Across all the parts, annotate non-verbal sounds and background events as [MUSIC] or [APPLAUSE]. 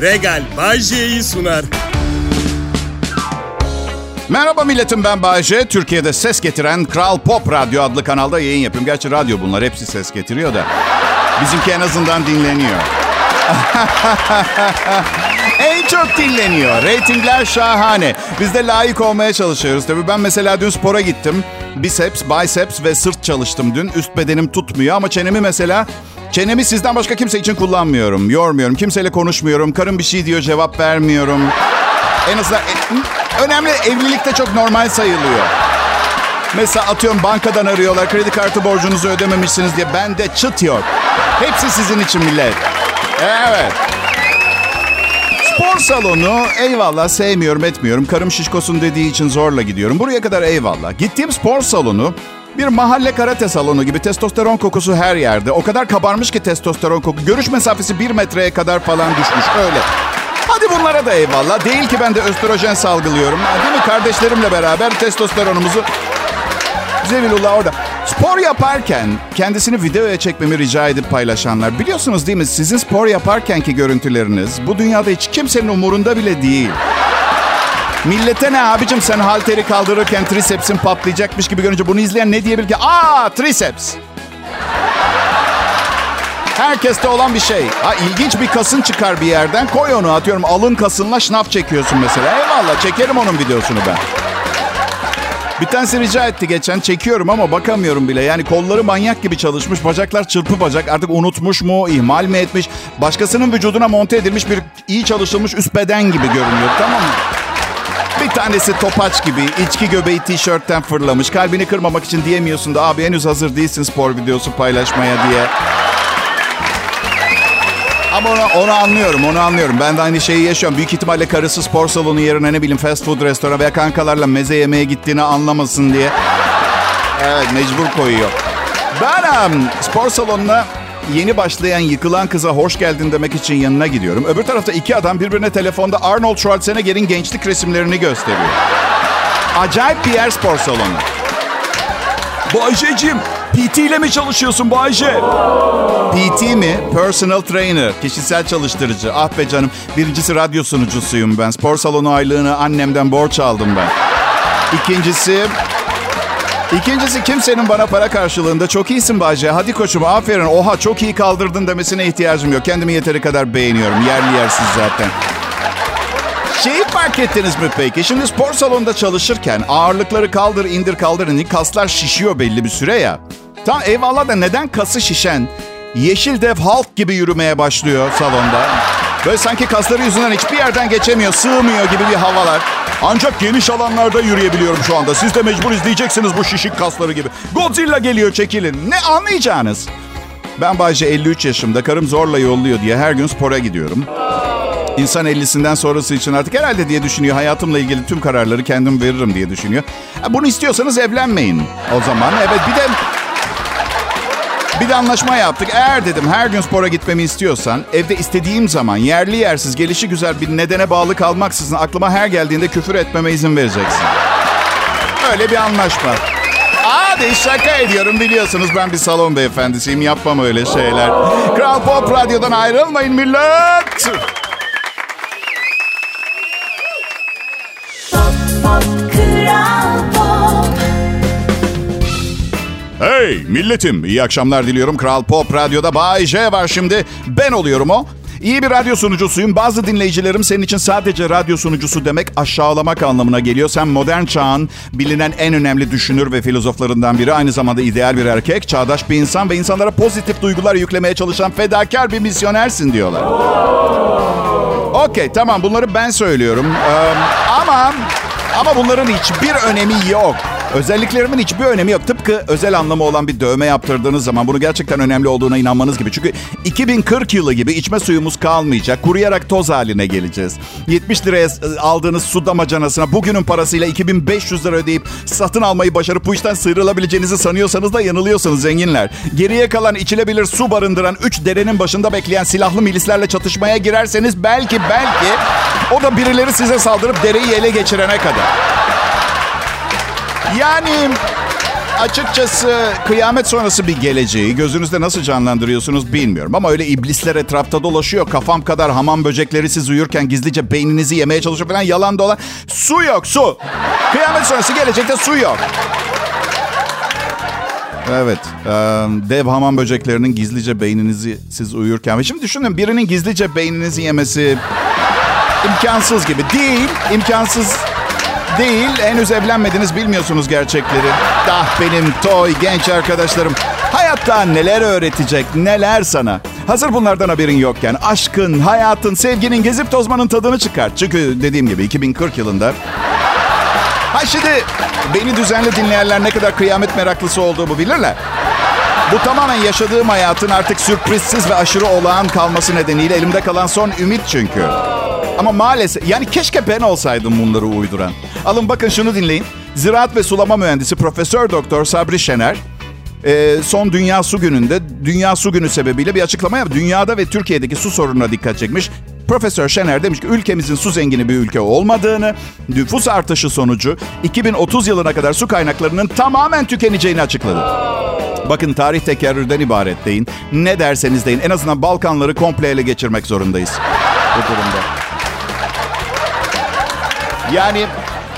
Regal Bajje'yi sunar. Merhaba milletim ben Bayece. Türkiye'de ses getiren Kral Pop Radyo adlı kanalda yayın yapıyorum. Gerçi radyo bunlar hepsi ses getiriyor da. Bizimki en azından dinleniyor. [LAUGHS] en çok dinleniyor. Ratingler şahane. Biz de layık olmaya çalışıyoruz. Tabii ben mesela dün spora gittim. Biceps, biceps ve sırt çalıştım dün. Üst bedenim tutmuyor ama çenemi mesela... Çenemi sizden başka kimse için kullanmıyorum. Yormuyorum. Kimseyle konuşmuyorum. Karım bir şey diyor cevap vermiyorum. En azından e, önemli evlilikte çok normal sayılıyor. Mesela atıyorum bankadan arıyorlar kredi kartı borcunuzu ödememişsiniz diye. Ben de çıt yok. Hepsi sizin için millet. Evet. Spor salonu eyvallah sevmiyorum etmiyorum. Karım şişkosun dediği için zorla gidiyorum. Buraya kadar eyvallah. Gittiğim spor salonu bir mahalle karate salonu gibi testosteron kokusu her yerde. O kadar kabarmış ki testosteron koku. Görüş mesafesi bir metreye kadar falan düşmüş öyle. Hadi bunlara da eyvallah. Değil ki ben de östrojen salgılıyorum. Değil mi? Kardeşlerimle beraber testosteronumuzu... Zevilullah orada. Spor yaparken kendisini videoya çekmemi rica edip paylaşanlar. Biliyorsunuz değil mi? Sizin spor yaparkenki görüntüleriniz bu dünyada hiç kimsenin umurunda bile değil. Millete ne abicim sen halteri kaldırırken trisepsin patlayacakmış gibi görünce bunu izleyen ne diyebilir ki? Aa triceps. Herkeste olan bir şey. Ha ilginç bir kasın çıkar bir yerden. Koy onu atıyorum alın kasınla şnaf çekiyorsun mesela. Eyvallah çekerim onun videosunu ben. Bir tanesi rica etti geçen. Çekiyorum ama bakamıyorum bile. Yani kolları manyak gibi çalışmış. Bacaklar çırpı bacak. Artık unutmuş mu, ihmal mi etmiş? Başkasının vücuduna monte edilmiş bir iyi çalışılmış üst beden gibi görünüyor. Tamam mı? Bir tanesi topaç gibi içki göbeği tişörtten fırlamış. Kalbini kırmamak için diyemiyorsun da abi henüz hazır değilsin spor videosu paylaşmaya diye. Ama onu, onu anlıyorum, onu anlıyorum. Ben de aynı şeyi yaşıyorum. Büyük ihtimalle karısı spor salonu yerine ne bileyim fast food restoranı veya kankalarla meze yemeye gittiğini anlamasın diye. Evet, mecbur koyuyor. Ben um, spor salonuna yeni başlayan yıkılan kıza hoş geldin demek için yanına gidiyorum. Öbür tarafta iki adam birbirine telefonda Arnold Schwarzenegger'in gençlik resimlerini gösteriyor. Acayip bir yer spor salonu. Bayşe'cim PT ile mi çalışıyorsun Bayşe? PT mi? Personal trainer. Kişisel çalıştırıcı. Ah be canım. Birincisi radyo sunucusuyum ben. Spor salonu aylığını annemden borç aldım ben. İkincisi... İkincisi kimsenin bana para karşılığında çok iyisin Bayce. Hadi koçum aferin. Oha çok iyi kaldırdın demesine ihtiyacım yok. Kendimi yeteri kadar beğeniyorum. Yerli yersiz zaten. Şeyi fark ettiniz mi peki? Şimdi spor salonunda çalışırken ağırlıkları kaldır indir kaldır indir kaslar şişiyor belli bir süre ya. Tam eyvallah da neden kası şişen yeşil dev Hulk gibi yürümeye başlıyor salonda? Böyle sanki kasları yüzünden hiçbir yerden geçemiyor, sığmıyor gibi bir havalar. Ancak geniş alanlarda yürüyebiliyorum şu anda. Siz de mecbur izleyeceksiniz bu şişik kasları gibi. Godzilla geliyor çekilin. Ne anlayacağınız? Ben Bayce 53 yaşımda. Karım zorla yolluyor diye her gün spora gidiyorum. İnsan 50'sinden sonrası için artık herhalde diye düşünüyor. Hayatımla ilgili tüm kararları kendim veririm diye düşünüyor. Bunu istiyorsanız evlenmeyin o zaman. Evet bir de bir de anlaşma yaptık. Eğer dedim her gün spora gitmemi istiyorsan evde istediğim zaman yerli yersiz gelişi güzel bir nedene bağlı kalmaksızın aklıma her geldiğinde küfür etmeme izin vereceksin. Öyle bir anlaşma. Hadi şaka ediyorum biliyorsunuz ben bir salon beyefendisiyim yapmam öyle şeyler. Kral Pop Radyo'dan ayrılmayın millet. Hey milletim iyi akşamlar diliyorum. Kral Pop Radyo'da Bay J var şimdi. Ben oluyorum o. İyi bir radyo sunucusuyum. Bazı dinleyicilerim senin için sadece radyo sunucusu demek aşağılamak anlamına geliyor. Sen modern çağın bilinen en önemli düşünür ve filozoflarından biri. Aynı zamanda ideal bir erkek, çağdaş bir insan ve insanlara pozitif duygular yüklemeye çalışan fedakar bir misyonersin diyorlar. Okey tamam bunları ben söylüyorum. Ee, ama ama bunların hiçbir önemi yok. Özelliklerimin hiçbir önemi yok. Tıpkı özel anlamı olan bir dövme yaptırdığınız zaman bunu gerçekten önemli olduğuna inanmanız gibi. Çünkü 2040 yılı gibi içme suyumuz kalmayacak. Kuruyarak toz haline geleceğiz. 70 liraya aldığınız su damacanasına bugünün parasıyla 2500 lira ödeyip satın almayı başarıp bu işten sıyrılabileceğinizi sanıyorsanız da yanılıyorsunuz zenginler. Geriye kalan içilebilir su barındıran 3 derenin başında bekleyen silahlı milislerle çatışmaya girerseniz belki belki o da birileri size saldırıp dereyi ele geçirene kadar. Yani açıkçası kıyamet sonrası bir geleceği gözünüzde nasıl canlandırıyorsunuz bilmiyorum. Ama öyle iblisler etrafta dolaşıyor. Kafam kadar hamam böcekleri siz uyurken gizlice beyninizi yemeye çalışıyor falan yalan dolan. Su yok su. Kıyamet sonrası gelecekte su yok. Evet. Dev hamam böceklerinin gizlice beyninizi siz uyurken. Şimdi düşünün birinin gizlice beyninizi yemesi imkansız gibi. Değil, imkansız değil. Henüz evlenmediniz bilmiyorsunuz gerçekleri. Ah benim toy genç arkadaşlarım. Hayatta neler öğretecek, neler sana. Hazır bunlardan haberin yokken aşkın, hayatın, sevginin, gezip tozmanın tadını çıkar. Çünkü dediğim gibi 2040 yılında Ha şimdi beni düzenli dinleyenler ne kadar kıyamet meraklısı olduğumu bilirler. Bu tamamen yaşadığım hayatın artık sürprizsiz ve aşırı olağan kalması nedeniyle elimde kalan son ümit çünkü. Ama maalesef yani keşke ben olsaydım bunları uyduran. Alın bakın şunu dinleyin. Ziraat ve sulama mühendisi Profesör Doktor Sabri Şener e, son Dünya Su Günü'nde Dünya Su Günü sebebiyle bir açıklama yaptı. Dünyada ve Türkiye'deki su sorununa dikkat çekmiş. Profesör Şener demiş ki ülkemizin su zengini bir ülke olmadığını, nüfus artışı sonucu 2030 yılına kadar su kaynaklarının tamamen tükeneceğini açıkladı. Bakın tarih tekerrürden ibaret deyin. Ne derseniz deyin. En azından Balkanları komple ele geçirmek zorundayız bu durumda. Yani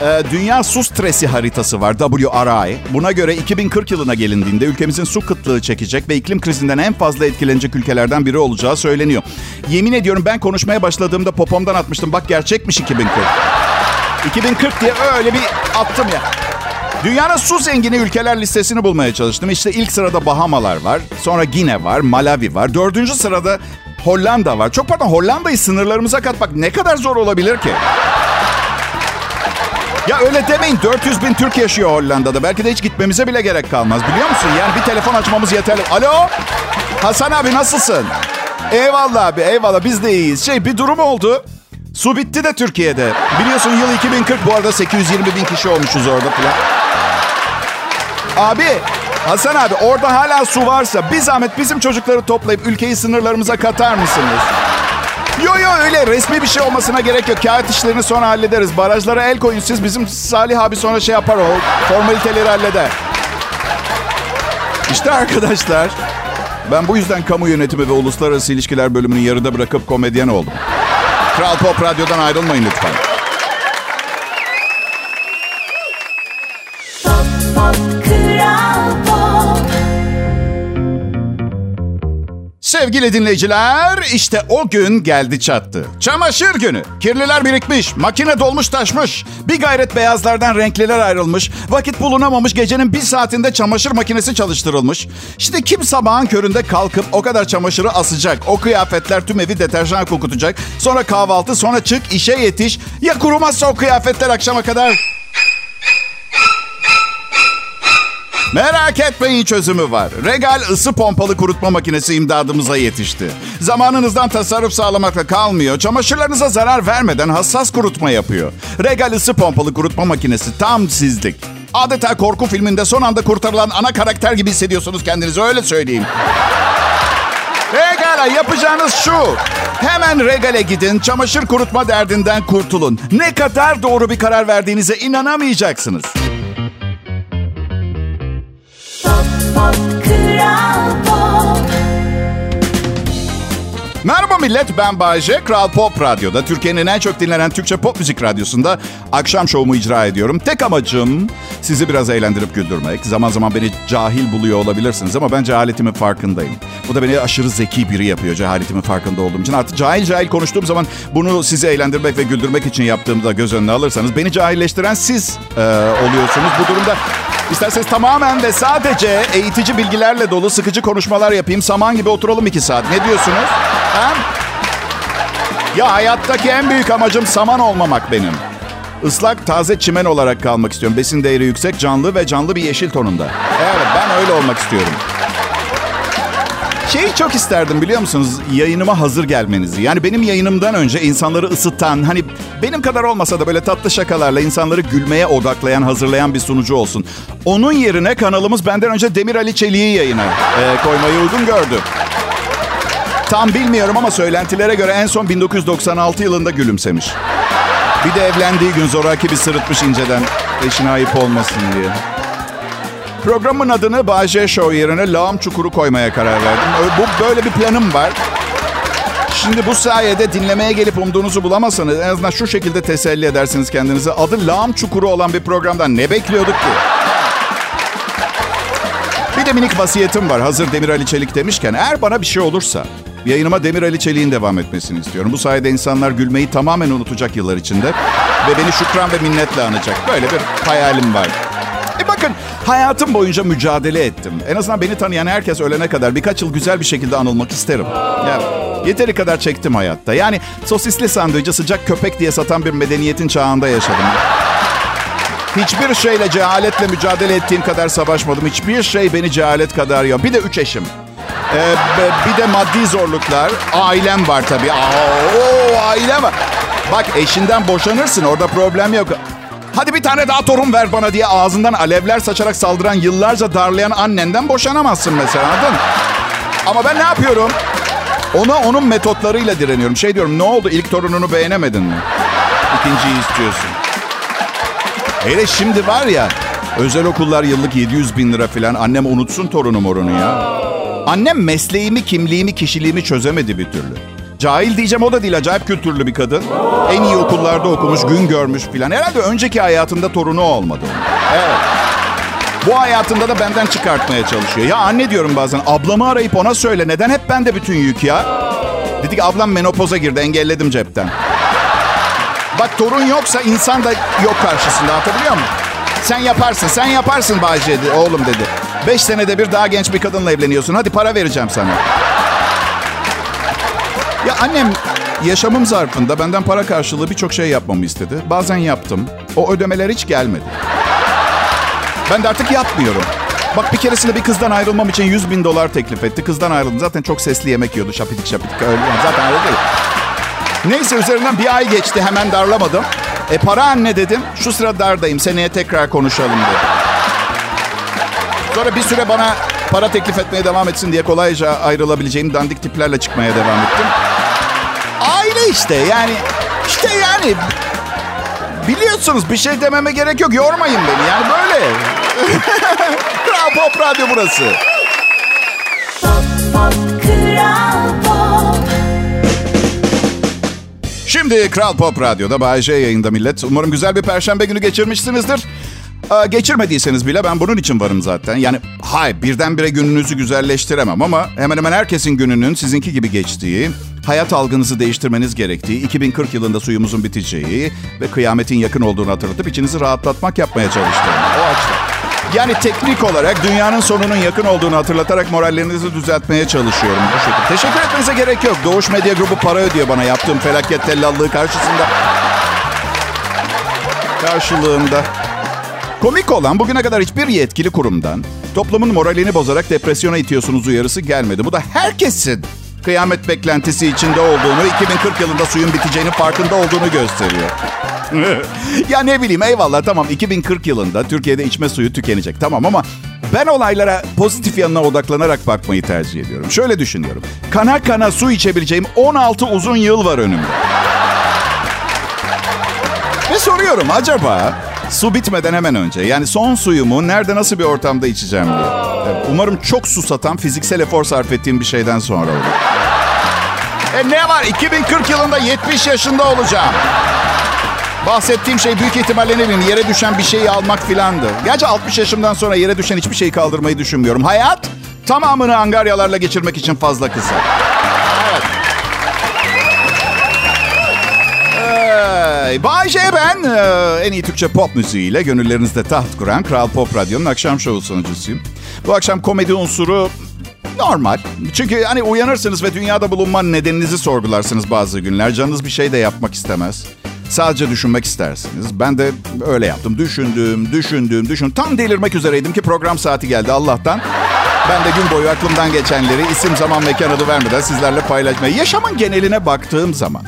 e, Dünya Su Stresi haritası var WRI. Buna göre 2040 yılına gelindiğinde ülkemizin su kıtlığı çekecek ve iklim krizinden en fazla etkilenecek ülkelerden biri olacağı söyleniyor. Yemin ediyorum ben konuşmaya başladığımda popomdan atmıştım. Bak gerçekmiş 2040. 2040 diye öyle bir attım ya. Dünyanın su zengini ülkeler listesini bulmaya çalıştım. İşte ilk sırada Bahamalar var. Sonra Gine var, Malawi var. Dördüncü sırada Hollanda var. Çok pardon Hollanda'yı sınırlarımıza katmak ne kadar zor olabilir ki? Ya öyle demeyin. 400 bin Türk yaşıyor Hollanda'da. Belki de hiç gitmemize bile gerek kalmaz. Biliyor musun? Yani bir telefon açmamız yeterli. Alo? Hasan abi nasılsın? Eyvallah abi eyvallah biz de iyiyiz. Şey bir durum oldu. Su bitti de Türkiye'de. Biliyorsun yıl 2040 bu arada 820 bin kişi olmuşuz orada falan. Abi Hasan abi orada hala su varsa bir zahmet bizim çocukları toplayıp ülkeyi sınırlarımıza katar mısınız? Yo yo öyle resmi bir şey olmasına gerek yok. Kağıt işlerini sonra hallederiz. Barajlara el koyun siz. Bizim Salih abi sonra şey yapar o. Formaliteleri halleder. İşte arkadaşlar. Ben bu yüzden kamu yönetimi ve uluslararası ilişkiler bölümünü yarıda bırakıp komedyen oldum. Kral Pop Radyo'dan ayrılmayın lütfen. Sevgili dinleyiciler, işte o gün geldi çattı. Çamaşır günü. Kirliler birikmiş, makine dolmuş taşmış. Bir gayret beyazlardan renkliler ayrılmış. Vakit bulunamamış, gecenin bir saatinde çamaşır makinesi çalıştırılmış. İşte kim sabahın köründe kalkıp o kadar çamaşırı asacak. O kıyafetler tüm evi deterjan kokutacak. Sonra kahvaltı, sonra çık, işe yetiş. Ya kurumazsa o kıyafetler akşama kadar... Merak etmeyin çözümü var. Regal ısı pompalı kurutma makinesi imdadımıza yetişti. Zamanınızdan tasarruf sağlamakla kalmıyor. Çamaşırlarınıza zarar vermeden hassas kurutma yapıyor. Regal ısı pompalı kurutma makinesi tam sizlik. Adeta korku filminde son anda kurtarılan ana karakter gibi hissediyorsunuz kendinizi öyle söyleyeyim. Regal'a yapacağınız şu. Hemen Regal'e gidin, çamaşır kurutma derdinden kurtulun. Ne kadar doğru bir karar verdiğinize inanamayacaksınız. Pop, Kral Pop. Merhaba millet ben Bayece. Kral Pop Radyo'da Türkiye'nin en çok dinlenen Türkçe pop müzik radyosunda akşam şovumu icra ediyorum. Tek amacım sizi biraz eğlendirip güldürmek. Zaman zaman beni cahil buluyor olabilirsiniz ama ben cehaletimin farkındayım. Bu da beni aşırı zeki biri yapıyor cehaletimin farkında olduğum için. Artık cahil cahil konuştuğum zaman bunu sizi eğlendirmek ve güldürmek için yaptığımı da göz önüne alırsanız beni cahilleştiren siz e, oluyorsunuz. Bu durumda İsterseniz tamamen ve sadece eğitici bilgilerle dolu sıkıcı konuşmalar yapayım. Saman gibi oturalım iki saat. Ne diyorsunuz? Ha? Ya hayattaki en büyük amacım saman olmamak benim. Islak, taze çimen olarak kalmak istiyorum. Besin değeri yüksek, canlı ve canlı bir yeşil tonunda. Evet, ben öyle olmak istiyorum. Şeyi çok isterdim biliyor musunuz? Yayınıma hazır gelmenizi. Yani benim yayınımdan önce insanları ısıtan, hani benim kadar olmasa da böyle tatlı şakalarla insanları gülmeye odaklayan, hazırlayan bir sunucu olsun. Onun yerine kanalımız benden önce Demir Ali Çelik'i yayına e, koymayı uygun gördü. Tam bilmiyorum ama söylentilere göre en son 1996 yılında gülümsemiş. Bir de evlendiği gün zoraki bir sırıtmış inceden. Eşine ayıp olmasın diye. Programın adını Bahçe Show yerine Lağım Çukuru koymaya karar verdim. Bu böyle bir planım var. Şimdi bu sayede dinlemeye gelip umduğunuzu bulamazsanız en azından şu şekilde teselli edersiniz kendinize. Adı lağım çukuru olan bir programdan ne bekliyorduk ki? Bir de minik vasiyetim var. Hazır Demir Ali Çelik demişken eğer bana bir şey olursa yayınıma Demir Ali Çelik'in devam etmesini istiyorum. Bu sayede insanlar gülmeyi tamamen unutacak yıllar içinde ve beni şükran ve minnetle anacak. Böyle bir hayalim var. E bakın hayatım boyunca mücadele ettim. En azından beni tanıyan herkes ölene kadar birkaç yıl güzel bir şekilde anılmak isterim. Ya yeteri kadar çektim hayatta. Yani sosisli sandviçi sıcak köpek diye satan bir medeniyetin çağında yaşadım. Hiçbir şeyle cehaletle mücadele ettiğim kadar savaşmadım. Hiçbir şey beni cehalet kadar yok. Bir de üç eşim. Ee, bir de maddi zorluklar. Ailem var tabii. Aa, o ailem var. Bak eşinden boşanırsın orada problem yok. Hadi bir tane daha torun ver bana diye ağzından alevler saçarak saldıran yıllarca darlayan annenden boşanamazsın mesela anladın Ama ben ne yapıyorum? Ona onun metotlarıyla direniyorum. Şey diyorum ne oldu ilk torununu beğenemedin mi? İkinciyi istiyorsun. Hele şimdi var ya özel okullar yıllık 700 bin lira falan. Annem unutsun torunum orunu ya. Annem mesleğimi, kimliğimi, kişiliğimi çözemedi bir türlü. Cahil diyeceğim o da değil. Acayip kültürlü bir kadın. En iyi okullarda okumuş, gün görmüş filan. Herhalde önceki hayatında torunu olmadı. Evet. Bu hayatında da benden çıkartmaya çalışıyor. Ya anne diyorum bazen ablamı arayıp ona söyle. Neden hep bende bütün yük ya? Dedi ki ablam menopoza girdi engelledim cepten. Bak torun yoksa insan da yok karşısında hatırlıyor musun? Sen yaparsın, sen yaparsın Bahçe oğlum dedi. Beş senede bir daha genç bir kadınla evleniyorsun. Hadi para vereceğim sana. Ya annem yaşamım zarfında benden para karşılığı birçok şey yapmamı istedi. Bazen yaptım. O ödemeler hiç gelmedi. Ben de artık yapmıyorum. Bak bir keresinde bir kızdan ayrılmam için 100 bin dolar teklif etti. Kızdan ayrıldım. Zaten çok sesli yemek yiyordu. Şapidik şapidik. Öyle. Zaten öyle değil. Neyse üzerinden bir ay geçti. Hemen darlamadım. E para anne dedim. Şu sıra dardayım. Seneye tekrar konuşalım dedi. Sonra bir süre bana para teklif etmeye devam etsin diye kolayca ayrılabileceğim dandik tiplerle çıkmaya devam ettim. Aile işte yani. işte yani. Biliyorsunuz bir şey dememe gerek yok. Yormayın beni yani böyle. [LAUGHS] Kral Pop Radyo burası. Pop Pop Kral Pop Şimdi Kral Pop Radyo'da Bay J yayında millet. Umarım güzel bir perşembe günü geçirmişsinizdir. Geçirmediyseniz bile ben bunun için varım zaten. Yani hay birdenbire gününüzü güzelleştiremem ama hemen hemen herkesin gününün sizinki gibi geçtiği, hayat algınızı değiştirmeniz gerektiği, 2040 yılında suyumuzun biteceği ve kıyametin yakın olduğunu hatırlatıp içinizi rahatlatmak yapmaya çalıştım. O açıdan. Yani teknik olarak dünyanın sonunun yakın olduğunu hatırlatarak morallerinizi düzeltmeye çalışıyorum bu şekilde. Teşekkür etmenize gerek yok. Doğuş Medya Grubu para ödüyor bana yaptığım felaket tellallığı karşısında. Karşılığında. Komik olan bugüne kadar hiçbir yetkili kurumdan toplumun moralini bozarak depresyona itiyorsunuz uyarısı gelmedi. Bu da herkesin kıyamet beklentisi içinde olduğunu, 2040 yılında suyun biteceğinin farkında olduğunu gösteriyor. [LAUGHS] ya ne bileyim eyvallah tamam 2040 yılında Türkiye'de içme suyu tükenecek tamam ama ben olaylara pozitif yanına odaklanarak bakmayı tercih ediyorum. Şöyle düşünüyorum. Kana kana su içebileceğim 16 uzun yıl var önümde. Ve soruyorum acaba su bitmeden hemen önce yani son suyumu nerede nasıl bir ortamda içeceğim diye. Umarım çok susatan fiziksel efor sarf ettiğim bir şeyden sonra olur. E ne var 2040 yılında 70 yaşında olacağım. Bahsettiğim şey büyük ihtimalle ne bileyim yere düşen bir şeyi almak filandı. Gerçi 60 yaşımdan sonra yere düşen hiçbir şeyi kaldırmayı düşünmüyorum. Hayat tamamını angaryalarla geçirmek için fazla kısa. Hey, Bay J ben. Ee, en iyi Türkçe pop müziğiyle gönüllerinizde taht kuran Kral Pop Radyo'nun akşam şovu sunucusuyum. Bu akşam komedi unsuru normal. Çünkü hani uyanırsınız ve dünyada bulunma nedeninizi sorgularsınız bazı günler. Canınız bir şey de yapmak istemez. Sadece düşünmek istersiniz. Ben de öyle yaptım. Düşündüm, düşündüm, düşündüm. Tam delirmek üzereydim ki program saati geldi Allah'tan. Ben de gün boyu aklımdan geçenleri isim, zaman, mekan adı vermeden sizlerle paylaşmaya. Yaşamın geneline baktığım zaman...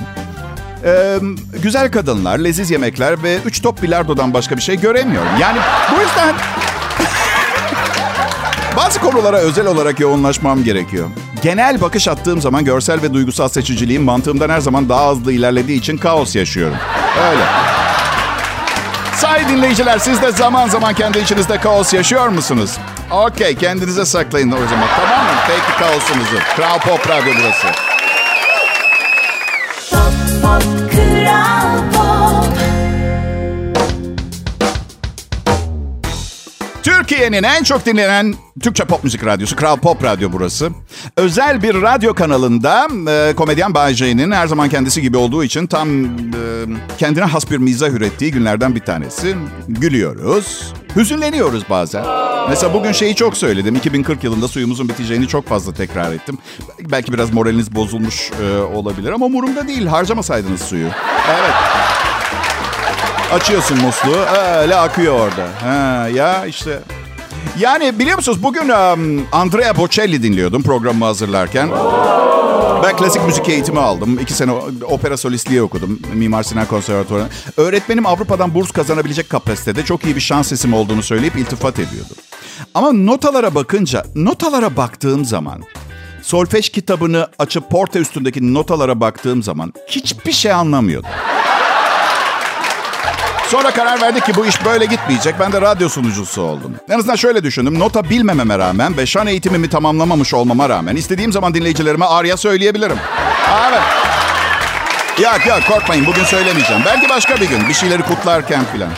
Ee, güzel kadınlar, leziz yemekler ve üç top bilardodan başka bir şey göremiyorum. Yani bu yüzden [LAUGHS] bazı konulara özel olarak yoğunlaşmam gerekiyor. Genel bakış attığım zaman görsel ve duygusal seçiciliğim mantığımdan her zaman daha hızlı ilerlediği için kaos yaşıyorum. Öyle. Sahi dinleyiciler siz de zaman zaman kendi içinizde kaos yaşıyor musunuz? Okey kendinize saklayın o zaman tamam mı? Peki kaosunuzu. Kral Pop Radyo burası. Türkiye'nin en çok dinlenen Türkçe pop müzik radyosu Kral Pop Radyo burası. Özel bir radyo kanalında e, komedyen J'nin her zaman kendisi gibi olduğu için tam e, kendine has bir mizah ürettiği günlerden bir tanesi. Gülüyoruz, hüzünleniyoruz bazen. Mesela bugün şeyi çok söyledim. 2040 yılında suyumuzun biteceğini çok fazla tekrar ettim. Belki biraz moraliniz bozulmuş e, olabilir ama umurumda değil. Harcamasaydınız suyu. Evet. Açıyorsun musluğu öyle akıyor orada. Ha, ya işte. Yani biliyor musunuz bugün um, Andrea Bocelli dinliyordum programımı hazırlarken. Ben klasik müzik eğitimi aldım. İki sene opera solistliği okudum. Mimar Sinan Konservatuvarı. Öğretmenim Avrupa'dan burs kazanabilecek kapasitede çok iyi bir şans sesim olduğunu söyleyip iltifat ediyordu. Ama notalara bakınca, notalara baktığım zaman, solfej kitabını açıp porta üstündeki notalara baktığım zaman hiçbir şey anlamıyordum. Sonra karar verdik ki bu iş böyle gitmeyecek. Ben de radyo sunucusu oldum. En azından şöyle düşündüm. Nota bilmememe rağmen ve şan eğitimimi tamamlamamış olmama rağmen istediğim zaman dinleyicilerime arya söyleyebilirim. Evet. Yok yok korkmayın bugün söylemeyeceğim. Belki başka bir gün bir şeyleri kutlarken filan.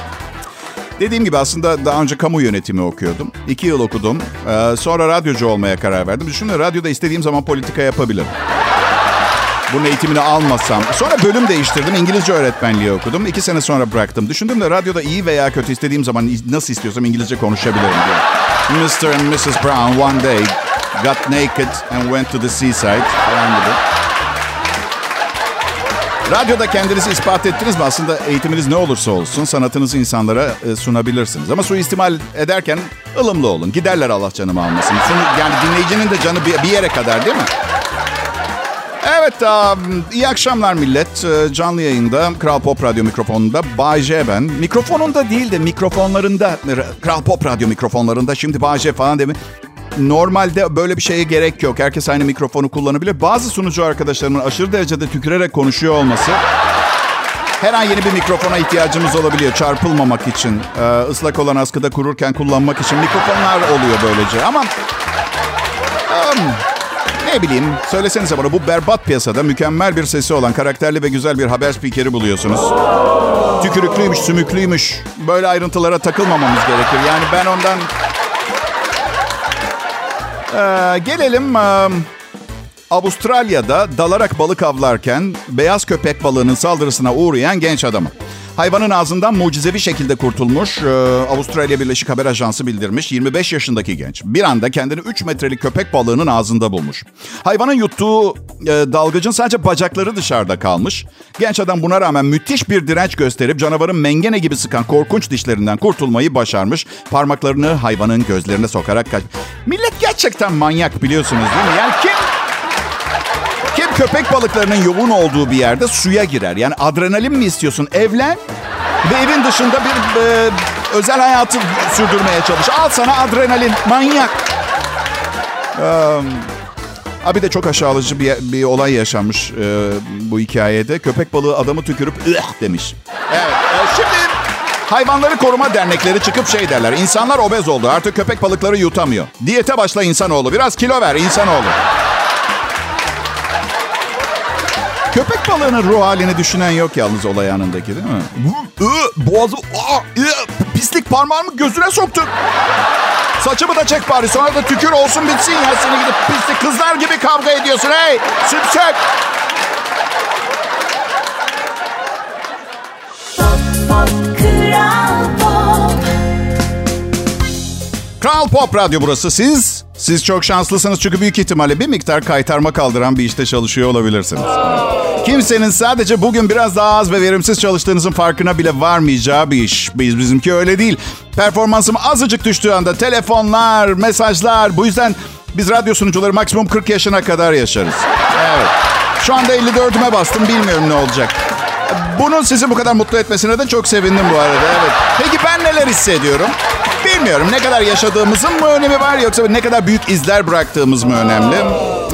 Dediğim gibi aslında daha önce kamu yönetimi okuyordum. İki yıl okudum. Ee, sonra radyocu olmaya karar verdim. Düşünün radyoda istediğim zaman politika yapabilirim. Bunun eğitimini almasam. Sonra bölüm değiştirdim. İngilizce öğretmenliği okudum. İki sene sonra bıraktım. Düşündüm de radyoda iyi veya kötü istediğim zaman nasıl istiyorsam İngilizce konuşabilirim diye. Mr. and Mrs. Brown one day got naked and went to the seaside falan gibi. Radyoda kendinizi ispat ettiniz mi? Aslında eğitiminiz ne olursa olsun sanatınızı insanlara e, sunabilirsiniz. Ama suistimal ederken ılımlı olun. Giderler Allah canımı almasın. Yani dinleyicinin de canı bir yere kadar değil mi? Evet, um, iyi akşamlar millet. Ee, Canlı yayında Kral Pop Radyo mikrofonunda Bay J ben. Mikrofonunda değil de mikrofonlarında, Kral Pop Radyo mikrofonlarında şimdi Bay J falan değil mi? Normalde böyle bir şeye gerek yok. Herkes aynı mikrofonu kullanabilir. Bazı sunucu arkadaşlarımın aşırı derecede tükürerek konuşuyor olması her an yeni bir mikrofona ihtiyacımız olabiliyor çarpılmamak için. Ee, ıslak olan askıda kururken kullanmak için mikrofonlar oluyor böylece. Ama um, ne bileyim söylesenize bana bu berbat piyasada mükemmel bir sesi olan karakterli ve güzel bir haber spikeri buluyorsunuz. Tükürüklüymüş, sümüklüymüş. Böyle ayrıntılara takılmamamız gerekir. Yani ben ondan... Ee, gelelim... ee, Avustralya'da dalarak balık avlarken beyaz köpek balığının saldırısına uğrayan genç adamı. Hayvanın ağzından mucizevi şekilde kurtulmuş. Ee, Avustralya Birleşik Haber Ajansı bildirmiş. 25 yaşındaki genç bir anda kendini 3 metrelik köpek balığının ağzında bulmuş. Hayvanın yuttuğu e, dalgıcın sadece bacakları dışarıda kalmış. Genç adam buna rağmen müthiş bir direnç gösterip canavarın mengene gibi sıkan korkunç dişlerinden kurtulmayı başarmış. Parmaklarını hayvanın gözlerine sokarak kaç... Millet gerçekten manyak biliyorsunuz değil mi? Yani kim köpek balıklarının yoğun olduğu bir yerde suya girer? Yani adrenalin mi istiyorsun? Evlen ve evin dışında bir e, özel hayatı sürdürmeye çalış. Al sana adrenalin. Manyak. Ee, abi de çok aşağılayıcı bir, bir olay yaşanmış e, bu hikayede. Köpek balığı adamı tükürüp ıh demiş. Evet. e, şimdi hayvanları koruma dernekleri çıkıp şey derler. İnsanlar obez oldu. Artık köpek balıkları yutamıyor. Diyete başla insanoğlu. Biraz kilo ver insanoğlu. Balığının ruh halini düşünen yok yalnız olay anındaki değil mi? Boğazı, pislik parmağımı gözüne soktu. Saçımı da çek bari sonra da tükür olsun bitsin ya seni gidip pislik kızlar gibi kavga ediyorsun hey sümsek. Pop Pop Kral Kral Pop Radyo burası siz. Siz çok şanslısınız çünkü büyük ihtimalle bir miktar kaytarma kaldıran bir işte çalışıyor olabilirsiniz. Kimsenin sadece bugün biraz daha az ve verimsiz çalıştığınızın farkına bile varmayacağı bir iş. Biz bizimki öyle değil. Performansım azıcık düştüğü anda telefonlar, mesajlar. Bu yüzden biz radyo sunucuları maksimum 40 yaşına kadar yaşarız. Evet. Şu anda 54'üme bastım. Bilmiyorum ne olacak. Bunun sizi bu kadar mutlu etmesine de çok sevindim bu arada. Evet. Peki ben neler hissediyorum? Bilmiyorum ne kadar yaşadığımızın mı önemi var yoksa ne kadar büyük izler bıraktığımız mı önemli?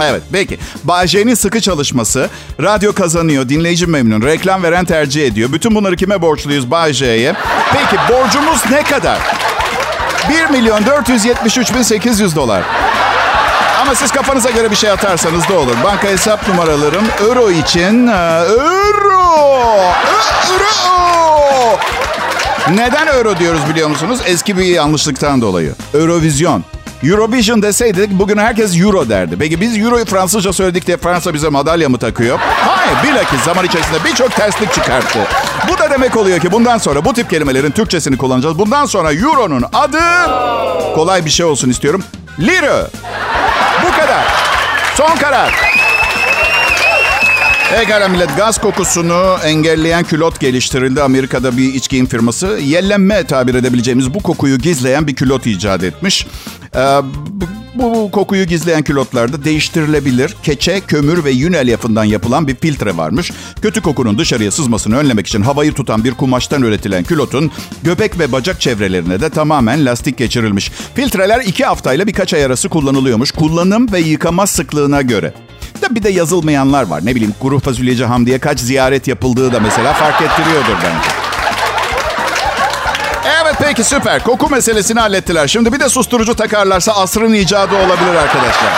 Evet peki. Bayce'nin sıkı çalışması, radyo kazanıyor, dinleyici memnun, reklam veren tercih ediyor. Bütün bunları kime borçluyuz Bayce'ye? Peki borcumuz ne kadar? 1 milyon 473 bin 800 dolar. Ama siz kafanıza göre bir şey atarsanız da olur. Banka hesap numaralarım euro için e, euro. Euro. Neden euro diyoruz biliyor musunuz? Eski bir yanlışlıktan dolayı. Eurovision. Eurovision deseydik bugün herkes euro derdi. Peki biz euroyu Fransızca söyledik diye Fransa bize madalya mı takıyor? Hayır bilakis zaman içerisinde birçok terslik çıkarttı. Bu da demek oluyor ki bundan sonra bu tip kelimelerin Türkçesini kullanacağız. Bundan sonra euronun adı kolay bir şey olsun istiyorum. Lira. Bu kadar. Son karar. Pekala millet gaz kokusunu engelleyen külot geliştirildi. Amerika'da bir iç giyim firması yellenme tabir edebileceğimiz bu kokuyu gizleyen bir külot icat etmiş. Ee, bu, bu kokuyu gizleyen külotlarda değiştirilebilir keçe, kömür ve yün elyafından yapılan bir filtre varmış. Kötü kokunun dışarıya sızmasını önlemek için havayı tutan bir kumaştan üretilen külotun göbek ve bacak çevrelerine de tamamen lastik geçirilmiş. Filtreler iki haftayla birkaç ay arası kullanılıyormuş. Kullanım ve yıkama sıklığına göre. Da bir de yazılmayanlar var. Ne bileyim kuru fasulyeci Hamdi'ye kaç ziyaret yapıldığı da mesela fark ettiriyordur bence. Evet peki süper. Koku meselesini hallettiler. Şimdi bir de susturucu takarlarsa asrın icadı olabilir arkadaşlar.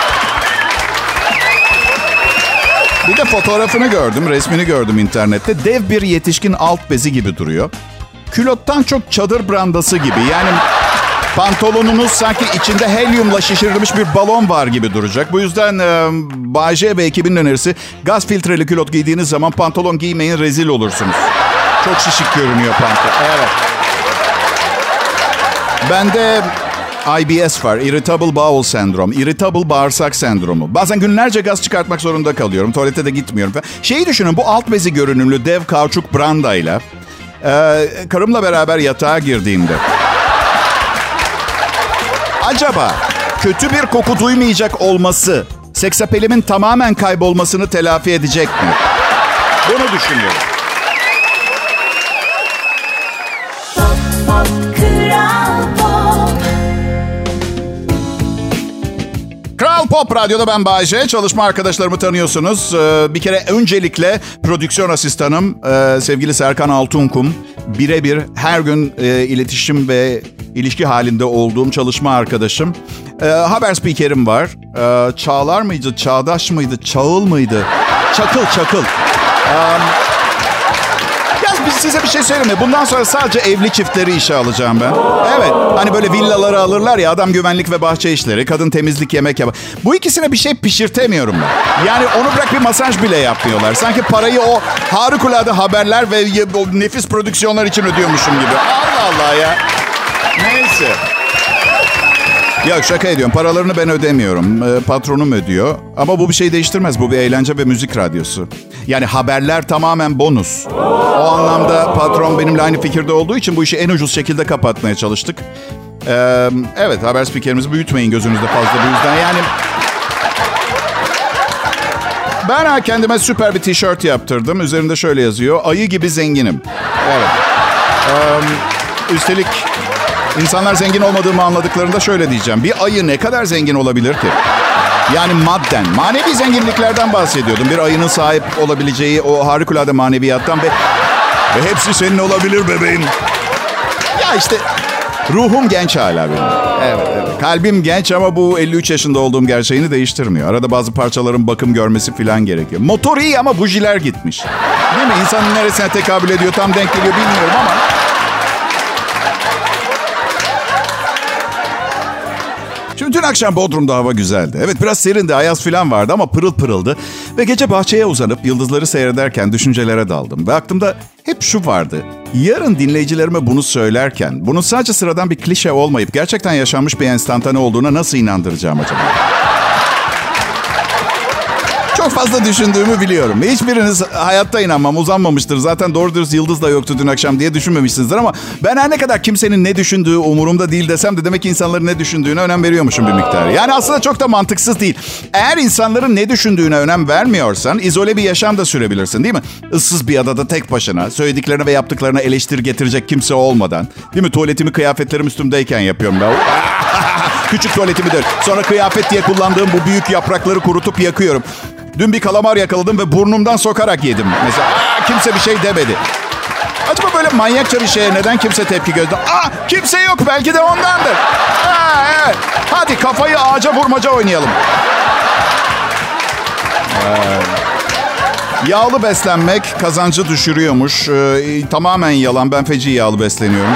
Bir de fotoğrafını gördüm, resmini gördüm internette. Dev bir yetişkin alt bezi gibi duruyor. Külottan çok çadır brandası gibi. Yani Pantolonunuz sanki içinde helyumla şişirilmiş bir balon var gibi duracak. Bu yüzden e, Bayce ve ekibinin önerisi gaz filtreli külot giydiğiniz zaman pantolon giymeyin rezil olursunuz. Çok şişik görünüyor pantolon. Evet. Bende IBS var. Irritable Bowel Syndrome. Irritable bağırsak sendromu. Bazen günlerce gaz çıkartmak zorunda kalıyorum. Tuvalete de gitmiyorum. Şeyi düşünün bu alt bezi görünümlü dev kauçuk brandayla e, karımla beraber yatağa girdiğimde Acaba kötü bir koku duymayacak olması seksapelimin tamamen kaybolmasını telafi edecek mi? Bunu düşünüyorum. Pop Radyo'da ben Bayece. Çalışma arkadaşlarımı tanıyorsunuz. Ee, bir kere öncelikle prodüksiyon asistanım e, sevgili Serkan Altunkum. Birebir her gün e, iletişim ve ilişki halinde olduğum çalışma arkadaşım. E, haber spikerim var. E, Çağlar mıydı, Çağdaş mıydı, Çağıl mıydı? Çakıl, Çakıl. Um, ya size bir şey söyleyeyim mi? Bundan sonra sadece evli çiftleri işe alacağım ben. Evet. Hani böyle villaları alırlar ya adam güvenlik ve bahçe işleri, kadın temizlik yemek yapar. Bu ikisine bir şey pişirtemiyorum ben. Yani onu bırak bir masaj bile yapmıyorlar. Sanki parayı o harikulade haberler ve nefis prodüksiyonlar için ödüyormuşum gibi. Allah Allah ya. Neyse. Yok şaka ediyorum. Paralarını ben ödemiyorum. Ee, patronum ödüyor. Ama bu bir şey değiştirmez. Bu bir eğlence ve müzik radyosu. Yani haberler tamamen bonus. O anlamda patron benimle aynı fikirde olduğu için bu işi en ucuz şekilde kapatmaya çalıştık. Ee, evet haber spikerimizi büyütmeyin gözünüzde fazla bu yüzden. Yani ben ha, kendime süper bir tişört yaptırdım. Üzerinde şöyle yazıyor. Ayı gibi zenginim. Evet. Ee, üstelik insanlar zengin olmadığımı anladıklarında şöyle diyeceğim. Bir ayı ne kadar zengin olabilir ki? Yani madden, manevi zenginliklerden bahsediyordum. Bir ayının sahip olabileceği o harikulade maneviyattan ve, ve hepsi senin olabilir bebeğim. Ya işte ruhum genç hala benim. Evet, evet. Kalbim genç ama bu 53 yaşında olduğum gerçeğini değiştirmiyor. Arada bazı parçaların bakım görmesi falan gerekiyor. Motor iyi ama bujiler gitmiş. Değil mi? İnsanın neresine tekabül ediyor tam denk geliyor bilmiyorum ama... dün akşam Bodrum'da hava güzeldi. Evet biraz serindi, ayaz falan vardı ama pırıl pırıldı. Ve gece bahçeye uzanıp yıldızları seyrederken düşüncelere daldım. Ve aklımda hep şu vardı. Yarın dinleyicilerime bunu söylerken, bunun sadece sıradan bir klişe olmayıp gerçekten yaşanmış bir enstantane olduğuna nasıl inandıracağım acaba? Çok fazla düşündüğümü biliyorum. Hiçbiriniz hayatta inanmam, uzanmamıştır. Zaten doğru dürüst yıldız da yoktu dün akşam diye düşünmemişsinizdir ama ben her ne kadar kimsenin ne düşündüğü umurumda değil desem de demek ki insanların ne düşündüğüne önem veriyormuşum bir miktar. Yani aslında çok da mantıksız değil. Eğer insanların ne düşündüğüne önem vermiyorsan izole bir yaşam da sürebilirsin değil mi? Issız bir adada tek başına, söylediklerine ve yaptıklarına eleştiri getirecek kimse olmadan. Değil mi? Tuvaletimi kıyafetlerim üstümdeyken yapıyorum ben. [LAUGHS] Küçük tuvaletimi de. Sonra kıyafet diye kullandığım bu büyük yaprakları kurutup yakıyorum. Dün bir kalamar yakaladım ve burnumdan sokarak yedim. Mesela Aa, kimse bir şey demedi. Acaba böyle manyakça bir şeye neden kimse tepki gösterdi? Aa kimse yok belki de ondandır. Aa, evet. Hadi kafayı ağaca vurmaca oynayalım. Ee, yağlı beslenmek kazancı düşürüyormuş. Ee, tamamen yalan. Ben feci yağlı besleniyorum.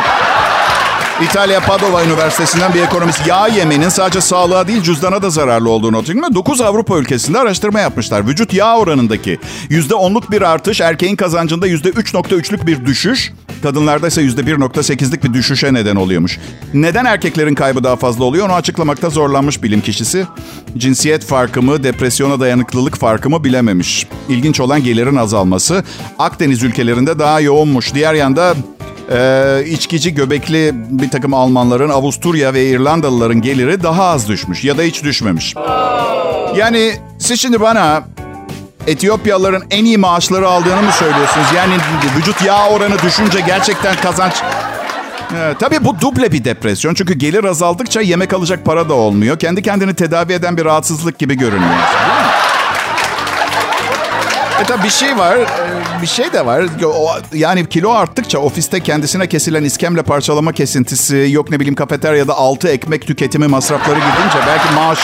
İtalya Padova Üniversitesi'nden bir ekonomist yağ yemenin sadece sağlığa değil cüzdana da zararlı olduğunu ortaya 9 Avrupa ülkesinde araştırma yapmışlar. Vücut yağ oranındaki %10'luk bir artış, erkeğin kazancında %3.3'lük bir düşüş, kadınlarda ise %1.8'lik bir düşüşe neden oluyormuş. Neden erkeklerin kaybı daha fazla oluyor onu açıklamakta zorlanmış bilim kişisi. Cinsiyet farkı mı, depresyona dayanıklılık farkı mı bilememiş. İlginç olan gelirin azalması. Akdeniz ülkelerinde daha yoğunmuş. Diğer yanda ee, içkici göbekli bir takım Almanların, Avusturya ve İrlandalıların geliri daha az düşmüş ya da hiç düşmemiş. Yani siz şimdi bana Etiyopyalıların en iyi maaşları aldığını mı söylüyorsunuz? Yani vücut yağ oranı düşünce gerçekten kazanç... Ee, tabii bu duble bir depresyon. Çünkü gelir azaldıkça yemek alacak para da olmuyor. Kendi kendini tedavi eden bir rahatsızlık gibi görünüyor. E tabii bir şey var, e, bir şey de var. Yani kilo arttıkça ofiste kendisine kesilen iskemle parçalama kesintisi, yok ne bileyim kafeteryada altı ekmek tüketimi masrafları gidince belki maaş...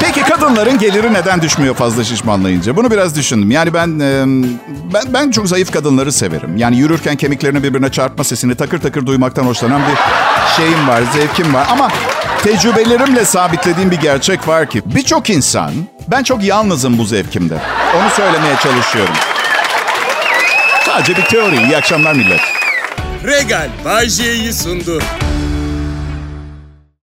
Peki kadınların geliri neden düşmüyor fazla şişmanlayınca? Bunu biraz düşündüm. Yani ben ben ben çok zayıf kadınları severim. Yani yürürken kemiklerini birbirine çarpma sesini takır takır duymaktan hoşlanan bir şeyim var, zevkim var. Ama tecrübelerimle sabitlediğim bir gerçek var ki birçok insan ben çok yalnızım bu zevkimde. Onu söylemeye çalışıyorum. Sadece bir teori. İyi akşamlar millet. Regal Bay sundu.